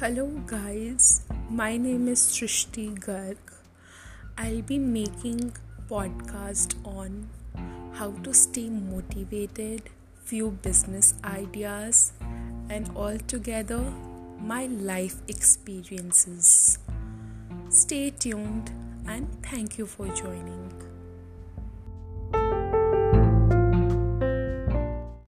Hello, guys. My name is Srishti Garg. I'll be making podcast on how to stay motivated, few business ideas, and altogether my life experiences. Stay tuned and thank you for joining.